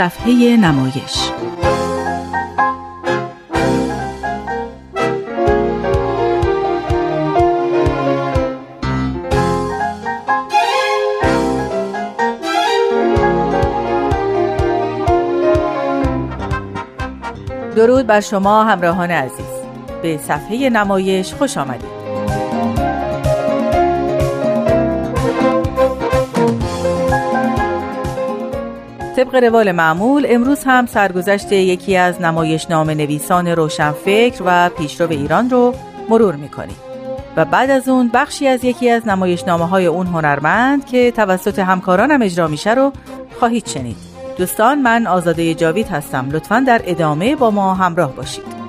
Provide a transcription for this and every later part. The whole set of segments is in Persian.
صفحه نمایش. درود بر شما همراهان عزیز. به صفحه نمایش خوش آمدید. طبق روال معمول امروز هم سرگذشت یکی از نمایش نام نویسان روشنفکر و پیشرو ایران رو مرور می‌کنیم. و بعد از اون بخشی از یکی از نمایش نامه های اون هنرمند که توسط همکارانم اجرا میشه رو خواهید شنید. دوستان من آزاده جاوید هستم. لطفا در ادامه با ما همراه باشید.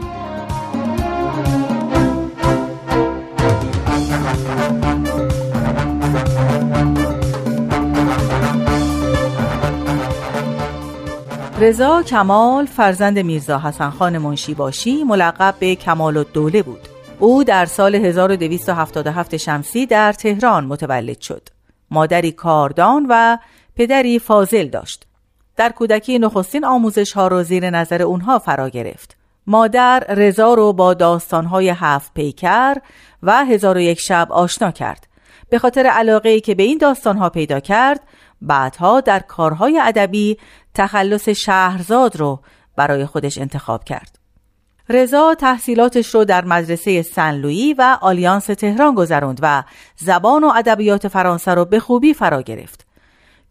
رضا کمال فرزند میرزا حسن خان منشی باشی ملقب به کمال الدوله بود. او در سال 1277 شمسی در تهران متولد شد. مادری کاردان و پدری فاضل داشت. در کودکی نخستین آموزش ها رو زیر نظر اونها فرا گرفت. مادر رضا رو با داستانهای هفت پیکر و هزار و یک شب آشنا کرد. به خاطر علاقه ای که به این داستانها پیدا کرد بعدها در کارهای ادبی تخلص شهرزاد رو برای خودش انتخاب کرد. رضا تحصیلاتش رو در مدرسه سن و آلیانس تهران گذروند و زبان و ادبیات فرانسه رو به خوبی فرا گرفت.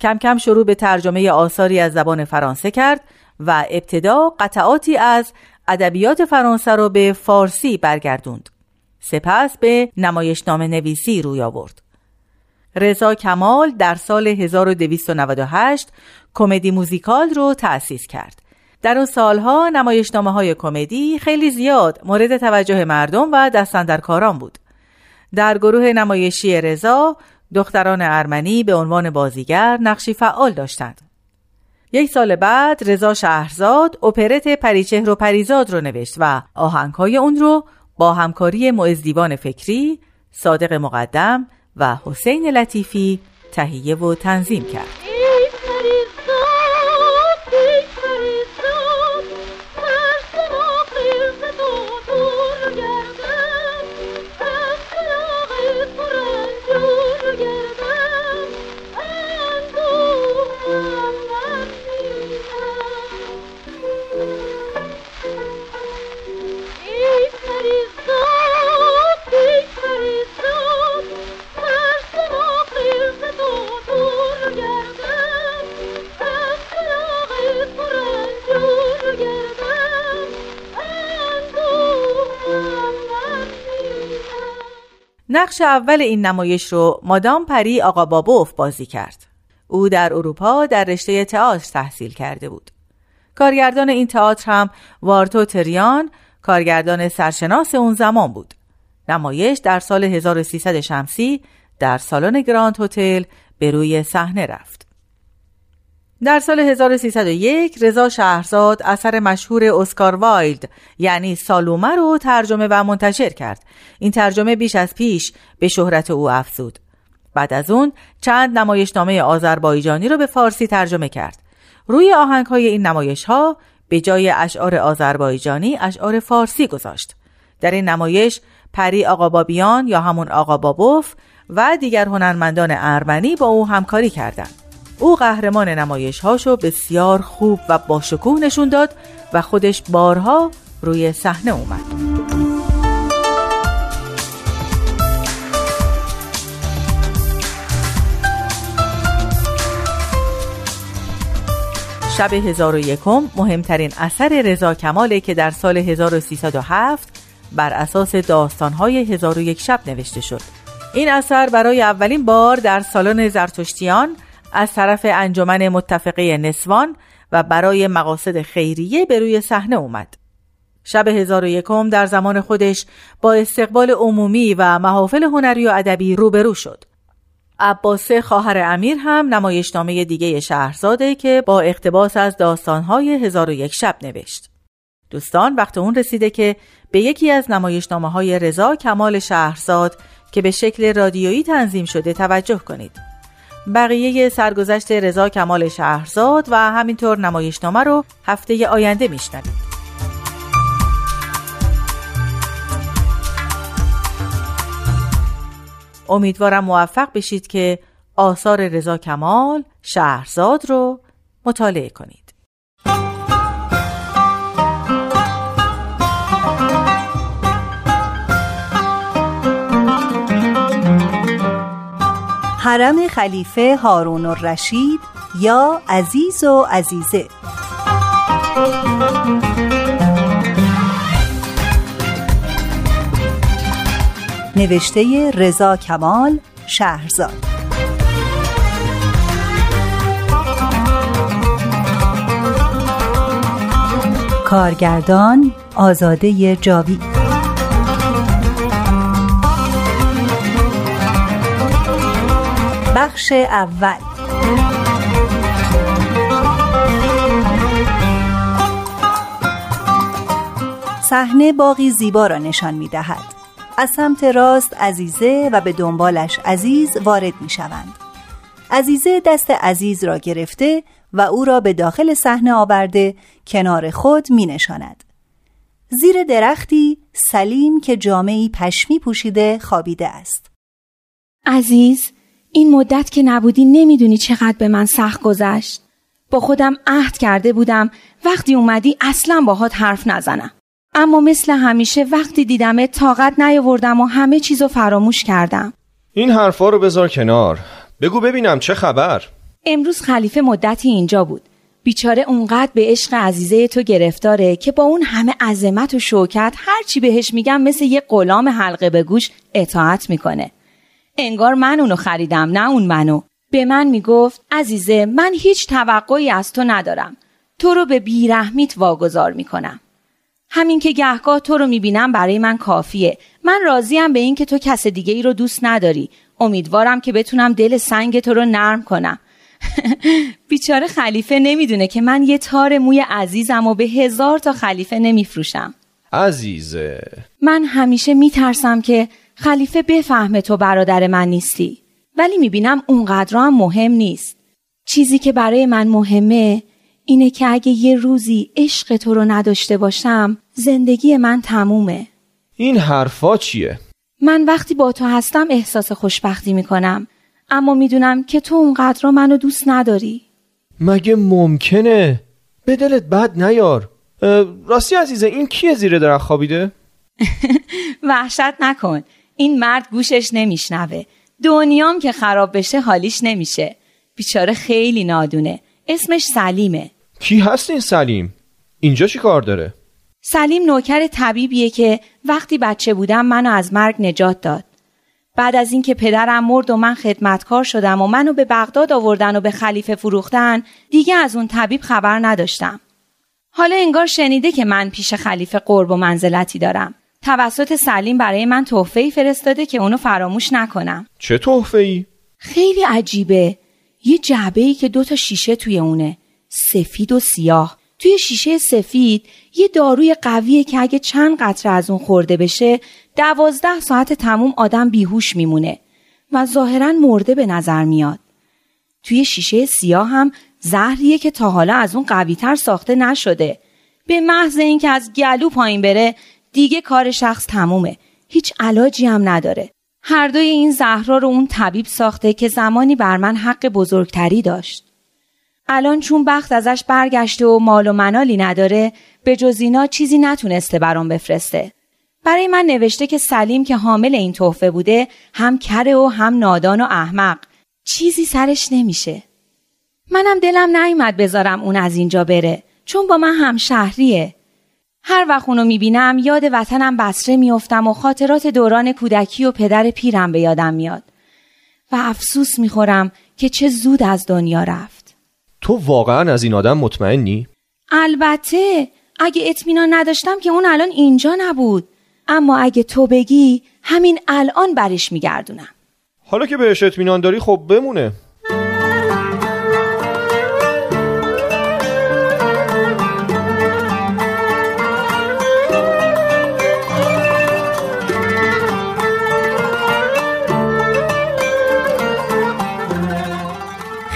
کم کم شروع به ترجمه آثاری از زبان فرانسه کرد و ابتدا قطعاتی از ادبیات فرانسه رو به فارسی برگردوند. سپس به نمایشنامه نویسی روی آورد. رضا کمال در سال 1298 کمدی موزیکال رو تأسیس کرد. در اون سالها نمایشنامه های کمدی خیلی زیاد مورد توجه مردم و دستندرکاران بود. در گروه نمایشی رضا دختران ارمنی به عنوان بازیگر نقشی فعال داشتند. یک سال بعد رضا شهرزاد اپرت پریچهر و پریزاد رو نوشت و آهنگهای اون رو با همکاری معزدیوان فکری، صادق مقدم و حسین لطیفی تهیه و تنظیم کرد. نقش اول این نمایش رو مادام پری آقابابوف بازی کرد. او در اروپا در رشته تئاتر تحصیل کرده بود. کارگردان این تئاتر هم وارتو تریان کارگردان سرشناس اون زمان بود. نمایش در سال 1300 شمسی در سالن گراند هتل به روی صحنه رفت. در سال 1301 رضا شهرزاد اثر مشهور اسکار وایلد یعنی سالومه رو ترجمه و منتشر کرد. این ترجمه بیش از پیش به شهرت او افزود. بعد از اون چند نمایشنامه آذربایجانی رو به فارسی ترجمه کرد. روی آهنگ های این نمایش ها به جای اشعار آذربایجانی اشعار فارسی گذاشت. در این نمایش پری آقا بابیان یا همون آقا بابوف و دیگر هنرمندان ارمنی با او همکاری کردند. او قهرمان نمایش هاشو بسیار خوب و باشکوه نشون داد و خودش بارها روی صحنه اومد. شب 1001 مهمترین اثر رضا کماله که در سال 1307 بر اساس داستانهای 1001 شب نوشته شد. این اثر برای اولین بار در سالن زرتشتیان از طرف انجمن متفقه نسوان و برای مقاصد خیریه به روی صحنه اومد. شب هزار و یکم در زمان خودش با استقبال عمومی و محافل هنری و ادبی روبرو شد. عباسه خواهر امیر هم نمایشنامه دیگه شهرزاده که با اقتباس از داستانهای هزار و یک شب نوشت. دوستان وقت اون رسیده که به یکی از نمایشنامه های رضا کمال شهرزاد که به شکل رادیویی تنظیم شده توجه کنید. بقیه سرگذشت رضا کمال شهرزاد و همینطور نمایشنامه رو هفته آینده میشنوید. امیدوارم موفق بشید که آثار رضا کمال شهرزاد رو مطالعه کنید. حرم خلیفه هارون الرشید یا عزیز و عزیزه. نوشته رضا کمال شهرزاد. کارگردان آزاده جاوید. بخش اول صحنه باقی زیبا را نشان می دهد از سمت راست عزیزه و به دنبالش عزیز وارد می شوند. عزیزه دست عزیز را گرفته و او را به داخل صحنه آورده کنار خود می نشاند. زیر درختی سلیم که جامعی پشمی پوشیده خوابیده است. عزیز این مدت که نبودی نمی‌دونی چقدر به من سخت گذشت. با خودم عهد کرده بودم وقتی اومدی اصلا باهات حرف نزنم. اما مثل همیشه وقتی دیدم طاقت نیاوردم و همه چیزو فراموش کردم. این حرفا رو بذار کنار. بگو ببینم چه خبر. امروز خلیفه مدتی اینجا بود. بیچاره اونقدر به عشق عزیزه تو گرفتاره که با اون همه عظمت و شوکت هرچی بهش میگم مثل یه غلام حلقه به گوش اطاعت می‌کنه. انگار من اونو خریدم نه اون منو. به من می‌گفت عزیزه من هیچ توقعی از تو ندارم. تو رو به بیرحمیت واگذار می‌کنم. همین که گهگاه تو رو می‌بینم برای من کافیه. من راضیم به این که تو کس دیگه ای رو دوست نداری. امیدوارم که بتونم دل سنگ تو رو نرم کنم. بیچاره خلیفه نمی‌دونه که من یه تار موی عزیزم و به هزار تا خلیفه نمیفروشم. عزیزه. من همیشه میترسم که خلیفه بفهمه تو برادر من نیستی. ولی می‌بینم اونقدر هم مهم نیست. چیزی که برای من مهمه اینه که اگه یه روزی عشق تو رو نداشته باشم زندگی من تمومه. این حرفا چیه؟ من وقتی با تو هستم احساس خوشبختی می‌کنم. اما می‌دونم که تو اونقدر منو دوست نداری. مگه ممکنه؟ به دلت بد نیار. راستی عزیزه این کیه زیر درخت خوابیده؟ وحشت نکن. این مرد گوشش نمیشنوه دنیام که خراب بشه حالیش نمیشه بیچاره خیلی نادونه اسمش سلیمه کی هست این سلیم؟ اینجا چی کار داره؟ سلیم نوکر طبیبیه که وقتی بچه بودم منو از مرگ نجات داد. بعد از اینکه پدرم مرد و من خدمتکار شدم و منو به بغداد آوردن و به خلیفه فروختن دیگه از اون طبیب خبر نداشتم. حالا انگار شنیده که من پیش خلیفه قرب و منزلتی دارم. توسط سلیم برای من تحفه‌ای فرستاده که اونو فراموش نکنم. چه تحفه‌ای؟ خیلی عجیبه. یه جعبه ای که دو تا شیشه توی اونه. سفید و سیاه توی شیشه سفید یه داروی قویه که اگه چند قطره از اون خورده بشه دوازده ساعت تموم آدم بیهوش میمونه و ظاهرا مرده به نظر میاد. توی شیشه سیاه هم زهریه که تا حالا از اون قویتر ساخته نشده. به محض اینکه از گلو پایین بره دیگه کار شخص تمومه. هیچ علاجی هم نداره. هر دوی این زهرا رو اون طبیب ساخته که زمانی بر من حق بزرگتری داشت. الان چون بخت ازش برگشته و مال و منالی نداره به جز اینا چیزی نتونسته برام بفرسته. برای من نوشته که سلیم که حامل این تحفه بوده هم کره و هم نادان و احمق چیزی سرش نمیشه. منم دلم نیومد بذارم اون از اینجا بره چون با من هم شهریه. هر وقت اونو می‌بینم یاد وطنم بسره میافتم و خاطرات دوران کودکی و پدر پیرم به یادم میاد. و افسوس می‌خورم که چه زود از دنیا رفت. تو واقعا از این آدم مطمئنی؟ البته اگه اطمینان نداشتم که اون الان اینجا نبود اما اگه تو بگی همین الان برش میگردونم حالا که بهش اطمینان داری خب بمونه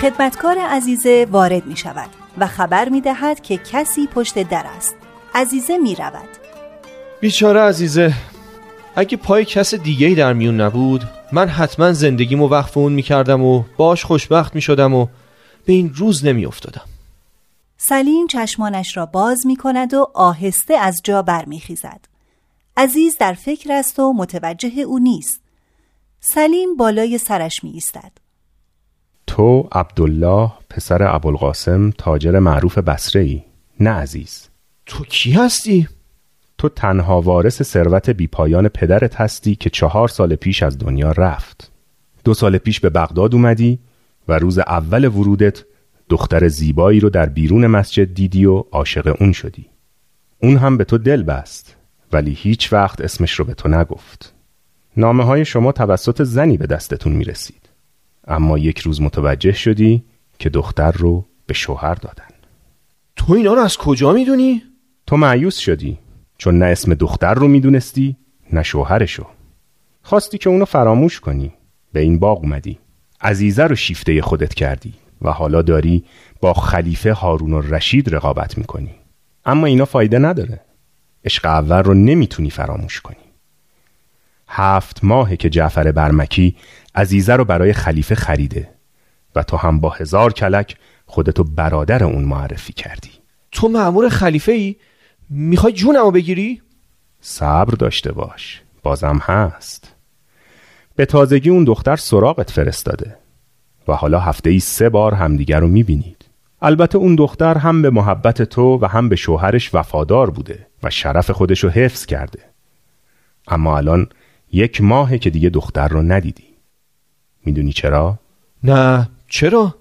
خدمتکار عزیزه وارد می شود و خبر می دهد که کسی پشت در است عزیزه می رود بیچاره عزیزه اگه پای کس دیگه در میون نبود من حتما زندگیمو وقف اون می‌کردم و باش خوشبخت می‌شدم و به این روز نمیافتادم سلیم چشمانش را باز می کند و آهسته از جا برمیخیزد. عزیز در فکر است و متوجه او نیست. سلیم بالای سرش می ایستد. تو عبدالله پسر ابوالقاسم تاجر معروف بسره ای نه عزیز. تو کی هستی؟ تو تنها وارث ثروت بیپایان پدرت هستی که چهار سال پیش از دنیا رفت. دو سال پیش به بغداد اومدی و روز اول ورودت دختر زیبایی رو در بیرون مسجد دیدی و عاشق اون شدی. اون هم به تو دل بست ولی هیچ وقت اسمش رو به تو نگفت. نامه های شما توسط زنی به دستتون می رسید اما یک روز متوجه شدی که دختر رو به شوهر دادن. تو اینا رو از کجا می‌دونی؟ تو معیوس شدی. چون نه اسم دختر رو می‌دونستی نه شوهرشو. خواستی که اونو فراموش کنی. به این باغ اومدی. عزیزه رو شیفته خودت کردی و حالا داری با خلیفه هارون و رشید رقابت می‌کنی. اما اینا فایده نداره. عشق اول رو نمی‌تونی فراموش کنی. هفت ماهه که جعفر برمکی عزیزه رو برای خلیفه خریده و تو هم با هزار کلک خودتو برادر اون معرفی کردی. تو معمور خلیفه ای؟ می‌خوای جونمو بگیری؟ صبر داشته باش. بازم هست. به تازگی اون دختر سراغت فرستاده و حالا هفته ای سه بار همدیگر رو می‌بینید. البته اون دختر هم به محبت تو و هم به شوهرش وفادار بوده و شرف خودش رو حفظ کرده. اما الان یک ماهه که دیگه دختر رو ندیدی. می‌دونی چرا؟ نه چرا؟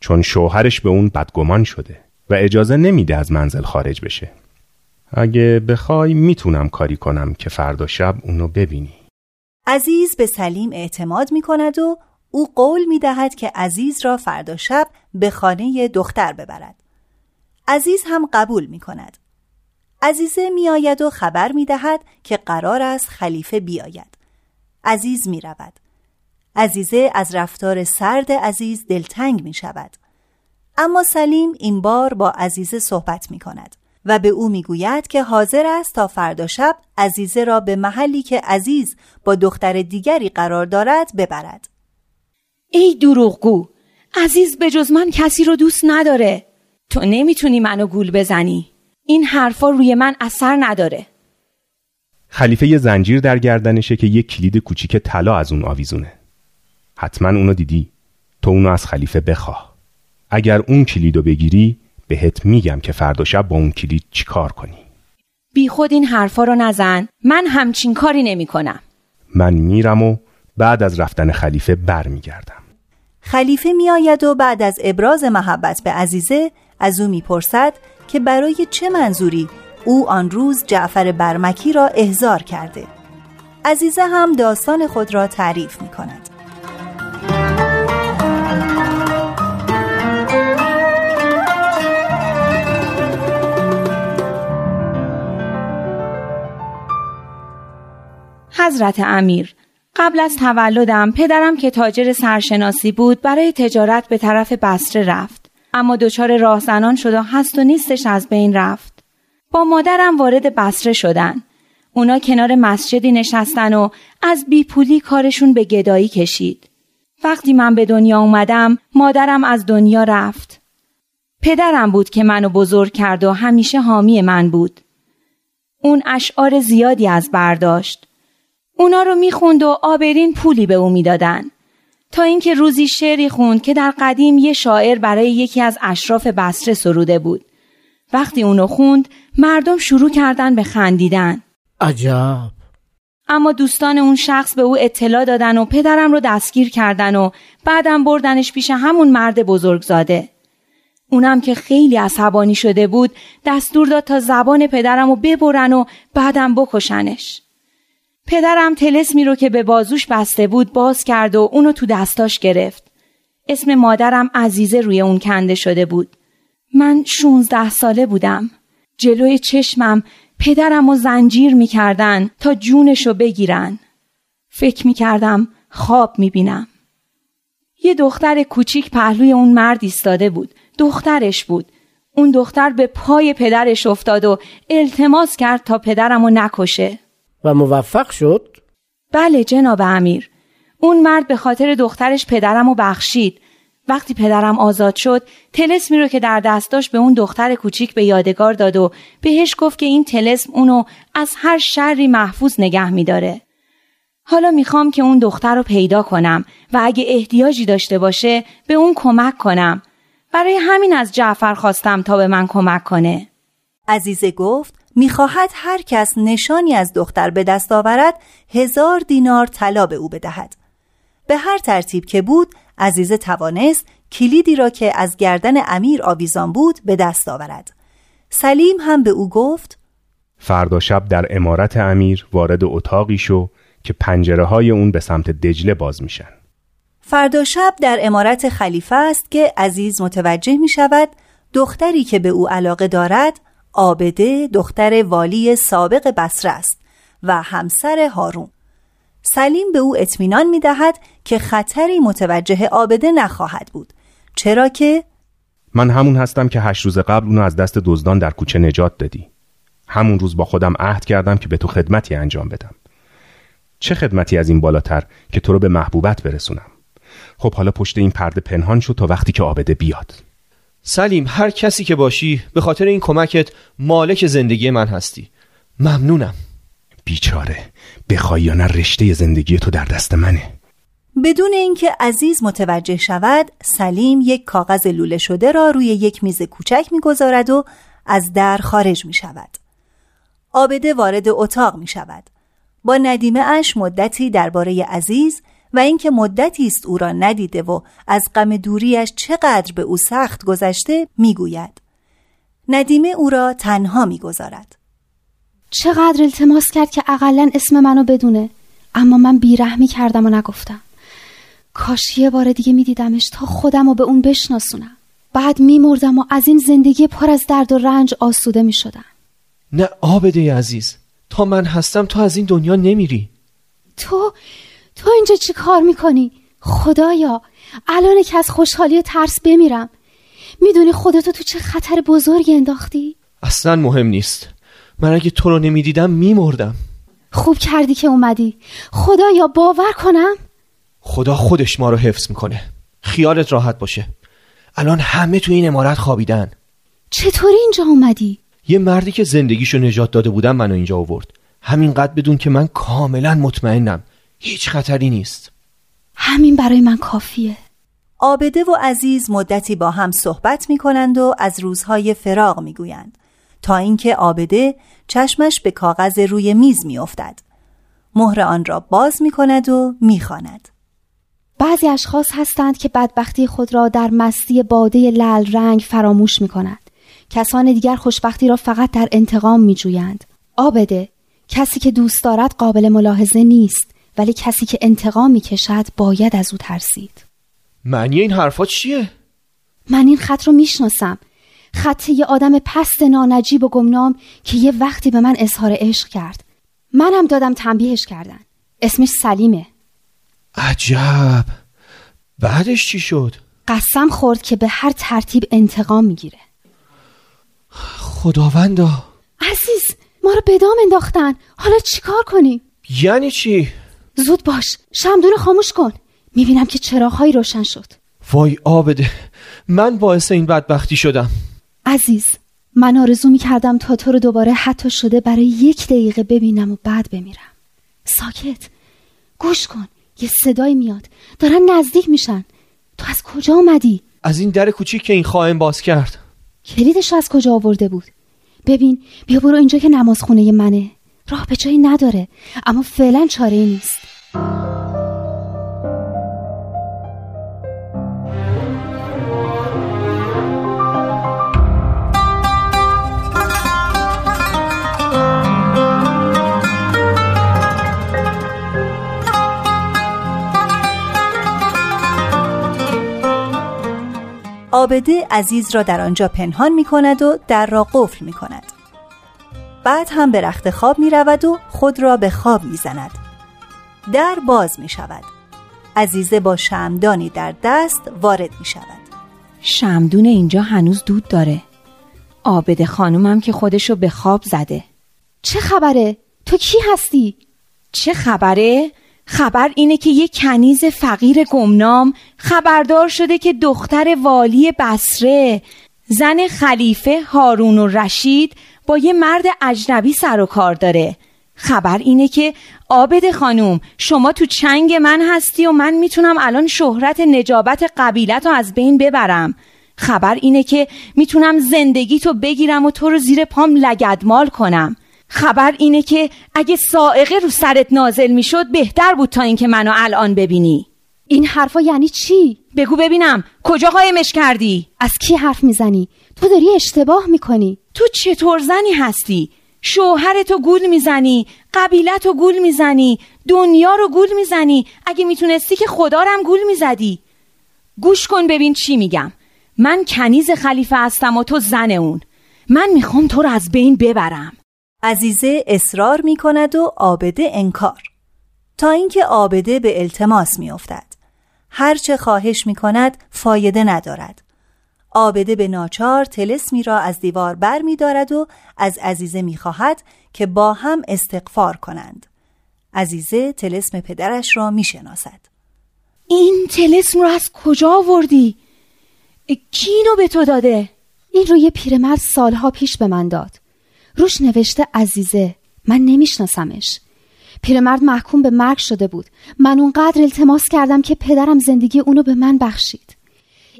چون شوهرش به اون بدگمان شده و اجازه نمیده از منزل خارج بشه اگه بخوای می‌تونم کاری کنم که فردا شب اونو ببینی عزیز به سلیم اعتماد می کند و او قول می دهد که عزیز را فردا شب به خانه دختر ببرد. عزیز هم قبول می کند. عزیزه می آید و خبر می دهد که قرار است خلیفه بیاید. عزیز می رود. عزیزه از رفتار سرد عزیز دلتنگ می شود. اما سلیم این بار با عزیزه صحبت می کند و به او می گوید که حاضر است تا فردا شب عزیزه را به محلی که عزیز با دختر دیگری قرار دارد ببرد. ای دروغگو عزیز به جز من کسی رو دوست نداره تو نمی‌تونی منو گول بزنی این حرفا روی من اثر نداره خلیفه یه زنجیر در گردنشه که یک کلید کوچیک طلا از اون آویزونه حتما اونو دیدی. تو اونو از خلیفه بخواه. اگر اون کلیدو بگیری بهت میگم که فردا شب با اون کلید چیکار کنی. بی خود این حرفا رو نزن. من همچین کاری نمی کنم من میرم و بعد از رفتن خلیفه برمیگردم. خلیفه میآید و بعد از ابراز محبت به عزیزه از او می‌پرسد که برای چه منظوری او آن روز جعفر برمکی را احضار کرده. عزیزه هم داستان خود را تعریف می کند حضرت امیر. قبل از تولدم پدرم که تاجر سرشناسی بود برای تجارت به طرف بسره رفت. اما دچار راهزنان شد و هست و نیستش از بین رفت. با مادرم وارد بسره شدن. اونا کنار مسجدی نشستن و از بیپولی کارشون به گدایی کشید. وقتی من به دنیا اومدم مادرم از دنیا رفت. پدرم بود که منو بزرگ کرد و همیشه حامی من بود. اون اشعار زیادی از برداشت اونا رو می‌خوند و آبرین پولی به او می‌دادن. تا اینکه روزی شعری خوند که در قدیم یه شاعر برای یکی از اشراف بسره سروده بود. وقتی اونو خوند مردم شروع کردن به خندیدن. عجب. اما دوستان اون شخص به او اطلاع دادن و پدرم رو دستگیر کردن و بعدم بردنش پیش همون مرد بزرگزاده. اونم که خیلی عصبانی شده بود دستور داد تا زبان پدرم رو ببرن و بعدم بکشنش. پدرم تلسمی رو که به بازوش بسته بود باز کرد و اونو تو دستاش گرفت. اسم مادرم عزیزه روی اون کنده شده بود. من شونزده ساله بودم. جلوی چشمم پدرم و زنجیر می‌کردن تا جونشو بگیرن. فکر می‌کردم خواب می‌بینم. یه دختر کوچیک پهلوی اون مرد ایستاده بود دخترش بود اون دختر به پای پدرش افتاد و التماس کرد تا پدرمو نکشه و موفق شد؟ بله جناب امیر اون مرد به خاطر دخترش پدرمو بخشید وقتی پدرم آزاد شد تلسمی رو که در دست داشت به اون دختر کوچیک به یادگار داد و بهش گفت که این تلسم اونو از هر شری محفوظ نگه میداره. حالا می‌خوام که اون دختر رو پیدا کنم و اگه احتیاجی داشته باشه به اون کمک کنم. برای همین از جعفر خواستم تا به من کمک کنه. عزیزه گفت می‌خواهد هر کس نشانی از دختر به دست آورد هزار دینار طلا به او بدهد. به هر ترتیب که بود عزیزه توانست کلیدی را که از گردن امیر آویزان بود به دست آورد سلیم هم به او گفت فردا شب در امارت امیر وارد اتاقی شو که پنجره های اون به سمت دجله باز میشن فردا شب در امارت خلیفه است که عزیز متوجه می شود دختری که به او علاقه دارد آبده دختر والی سابق بسره است و همسر هارون. سلیم به او اطمینان می دهد که خطری متوجه آبده نخواهد بود چرا که من همون هستم که هشت روز قبل اونو از دست دزدان در کوچه نجات دادی. همون روز با خودم عهد کردم که به تو خدمتی انجام بدم. چه خدمتی از این بالاتر که تو رو به محبوبت برسونم؟ خب حالا پشت این پرده پنهان شد تا وقتی که آبده بیاد. سلیم هر کسی که باشی به خاطر این کمکت مالک زندگی من هستی. ممنونم. بیچاره بخوای یا نه رشته زندگی تو در دست منه. بدون اینکه عزیز متوجه شود سلیم یک کاغذ لوله شده را روی یک میز کوچک می‌گذارد و از در خارج می شود آبده وارد اتاق می شود با ندیمه اش مدتی درباره عزیز و اینکه مدتی است او را ندیده و از غم دوریش چقدر به او سخت گذشته می‌گوید. ندیمه او را تنها می‌گذارد. چقدر التماس کرد که اقلا اسم منو بدونه اما من بیرحمی کردم و نگفتم. کاش یه بار دیگه میدیدمش تا خودم رو به اون بشناسونم. بعد میمردم و از این زندگی پر از درد و رنج آسوده می‌شدم. نه آبده عزیز تا من هستم تو از این دنیا نمیری. تو تو اینجا چی کار می‌کنی؟ خدایا الان که از خوشحالی و ترس بمیرم. می‌دونی خودتو تو چه خطر بزرگی انداختی؟ اصلا مهم نیست. من اگه تو رو نمی‌دیدم میمردم. خوب کردی که اومدی. خدایا باور کنم؟ خدا خودش ما رو حفظ می‌کنه. خیالت راحت باشه. الان همه تو این امارت خوابیدن. چطوری اینجا اومدی؟ یه مردی که زندگیشو نجات داده بودم منو اینجا آورد. همینقدر بدون که من کاملا مطمئنم. هیچ خطری نیست همین برای من کافیه آبده و عزیز مدتی با هم صحبت می کنند و از روزهای فراغ می گویند تا اینکه آبده چشمش به کاغذ روی میز می افتد. مهر آن را باز می کند و می خاند. بعضی اشخاص هستند که بدبختی خود را در مستی باده لل رنگ فراموش می کند. کسان دیگر خوشبختی را فقط در انتقام می جویند. آبده کسی که دوست دارد قابل ملاحظه نیست ولی کسی که انتقام می کشد باید از او ترسید. معنی این حرفات چیه؟ من این خط رو می‌شناسم خط یه آدم پست نانجیب و گمنام که یه وقتی به من اظهار عشق کرد منم دادم تنبیهش کردن اسمش سلیمه عجب بعدش چی شد؟ قسم خورد که به هر ترتیب انتقام می‌گیره خداوندا عزیز ما رو بدام انداختن حالا چیکار کنیم؟ یعنی چی؟ زود باش. شمدون خاموش کن. می‌بینم که چراغهایی روشن شد. وای آبده. من باعث این بدبختی شدم. عزیز من آرزو می‌کردم تا تو رو دوباره حتی شده برای یک دقیقه ببینم و بعد بمیرم. ساکت. گوش کن. یه صدایی میاد. دارن نزدیک میشن. تو از کجا آمدی؟ از این در کوچیک که این خواهیم باز کرد. کلیدش از کجا آورده بود؟ ببین بیا برو اینجا که نمازخونه منه. راه به جایی نداره اما فعلا چاره نیست آبده عزیز را در آنجا پنهان می کند و در را قفل می کند. بعد هم به رخت خواب می رود و خود را به خواب می زند. در باز می شود. عزیزه با شمدانی در دست وارد می شود شمدون اینجا هنوز دود داره آبد خانومم که خودشو به خواب زده چه خبره؟ تو کی هستی؟ چه خبره؟ خبر اینه که یه کنیز فقیر گمنام خبردار شده که دختر والی بسره زن خلیفه هارون و رشید با یه مرد اجنبی سر و کار داره خبر اینه که آبد خانوم شما تو چنگ من هستی و من می‌تونم الان شهرت نجابت قبیلت رو از بین ببرم خبر اینه که می‌تونم زندگی تو بگیرم و تو رو زیر پام لگدمال کنم خبر اینه که اگه سائقه رو سرت نازل می‌شد بهتر بود تا اینکه منو الان ببینی این حرفا یعنی چی؟ بگو ببینم کجا قایمش کردی؟ از کی حرف می‌زنی؟ تو داری اشتباه می‌کنی تو چطور زنی هستی؟ شوهرتو گول می‌زنی قبیلتو گول می‌زنی دنیا رو گول می‌زنی اگه می‌تونستی که خدارم گول می‌زدی گوش کن ببین چی میگم من کنیز خلیفه هستم و تو زن اون من می‌خوام تو رو از بین ببرم عزیزه اصرار می کند و آبده انکار تا اینکه آبده به التماس می افتد. هرچه خواهش می کند فایده ندارد. آبده به ناچار تلسمی را از دیوار بر می دارد و از عزیزه می خواهد که با هم استقفار کنند. عزیزه تلسم پدرش را می شناسد. این تلسم رو از کجا آوردی؟ کی اینو به تو داده؟ این رو یه پیرمرد سالها پیش به من داد روش نوشته عزیزه من نمیشناسمش پیرمرد محکوم به مرگ شده بود من اونقدر التماس کردم که پدرم زندگی اونو به من بخشید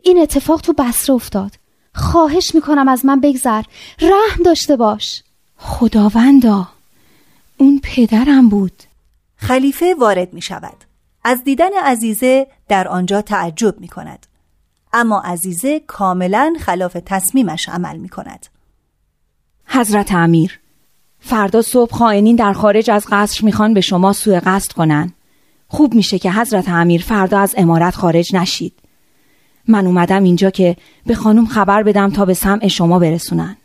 این اتفاق تو بسره افتاد خواهش می‌کنم از من بگذر رحم داشته باش خداوندا اون پدرم بود خلیفه وارد می شود. از دیدن عزیزه در آنجا تعجب می کند. اما عزیزه کاملا خلاف تصمیمش عمل می کند. حضرت امیر فردا صبح خائنین در خارج از قصر می‌خوان به شما سوء قصد کنن خوب میشه که حضرت امیر فردا از امارت خارج نشید من اومدم اینجا که به خانم خبر بدم تا به سمع شما برسونن.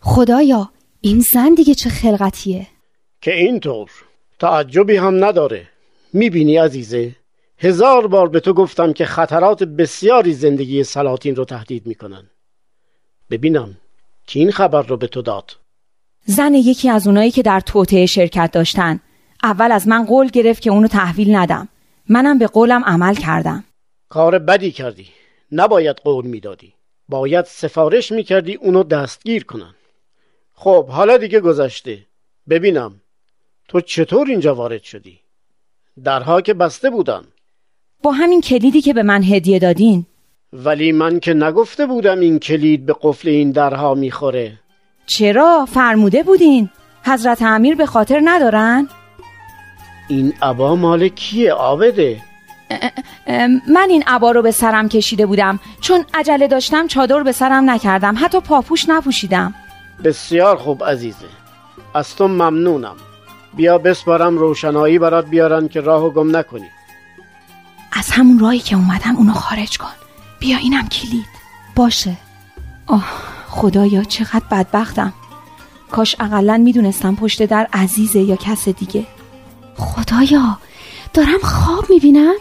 خدایا این زن دیگه چه خلقتیه؟ که اینطور تعجبی هم نداره. می‌بینی عزیزه؟ هزار بار به تو گفتم که خطرات بسیاری زندگی سلاطین رو تهدید می‌کنن. ببینم کی این خبر رو به تو داد؟ زن یکی از اونایی که در توطعه شرکت داشتن. اول از من قول گرفت که اونو تحویل ندم. منم به قولم عمل کردم. کار بدی کردی. نباید قول می‌دادی. باید سفارش می‌کردی اونو دستگیر کنن. خب حالا دیگه گذشته. ببینم. تو چطور اینجا وارد شدی؟ درها که بسته بودن. با همین کلیدی که به من هدیه دادین. ولی من که نگفته بودم این کلید به قفل این درها می‌خوره. چرا؟ فرموده بودین. حضرت امیر به خاطر ندارن؟ این عبا مال کیه آبده من این عبا رو به سرم کشیده بودم. چون عجله داشتم چادر به سرم نکردم. حتی پاپوش نپوشیدم. بسیار خوب عزیزه. از تو ممنونم. بیا بسپارم روشنایی برات بیارن که راهو گم نکنی. از همون راهی که اومدم اونو خارج کن. بیا اینم کلید. باشه. آه خدایا چقدر بدبختم. کاش اقلا می‌دونستم پشت در عزیزه یا کس دیگه. خدایا دارم خواب می‌بینم؟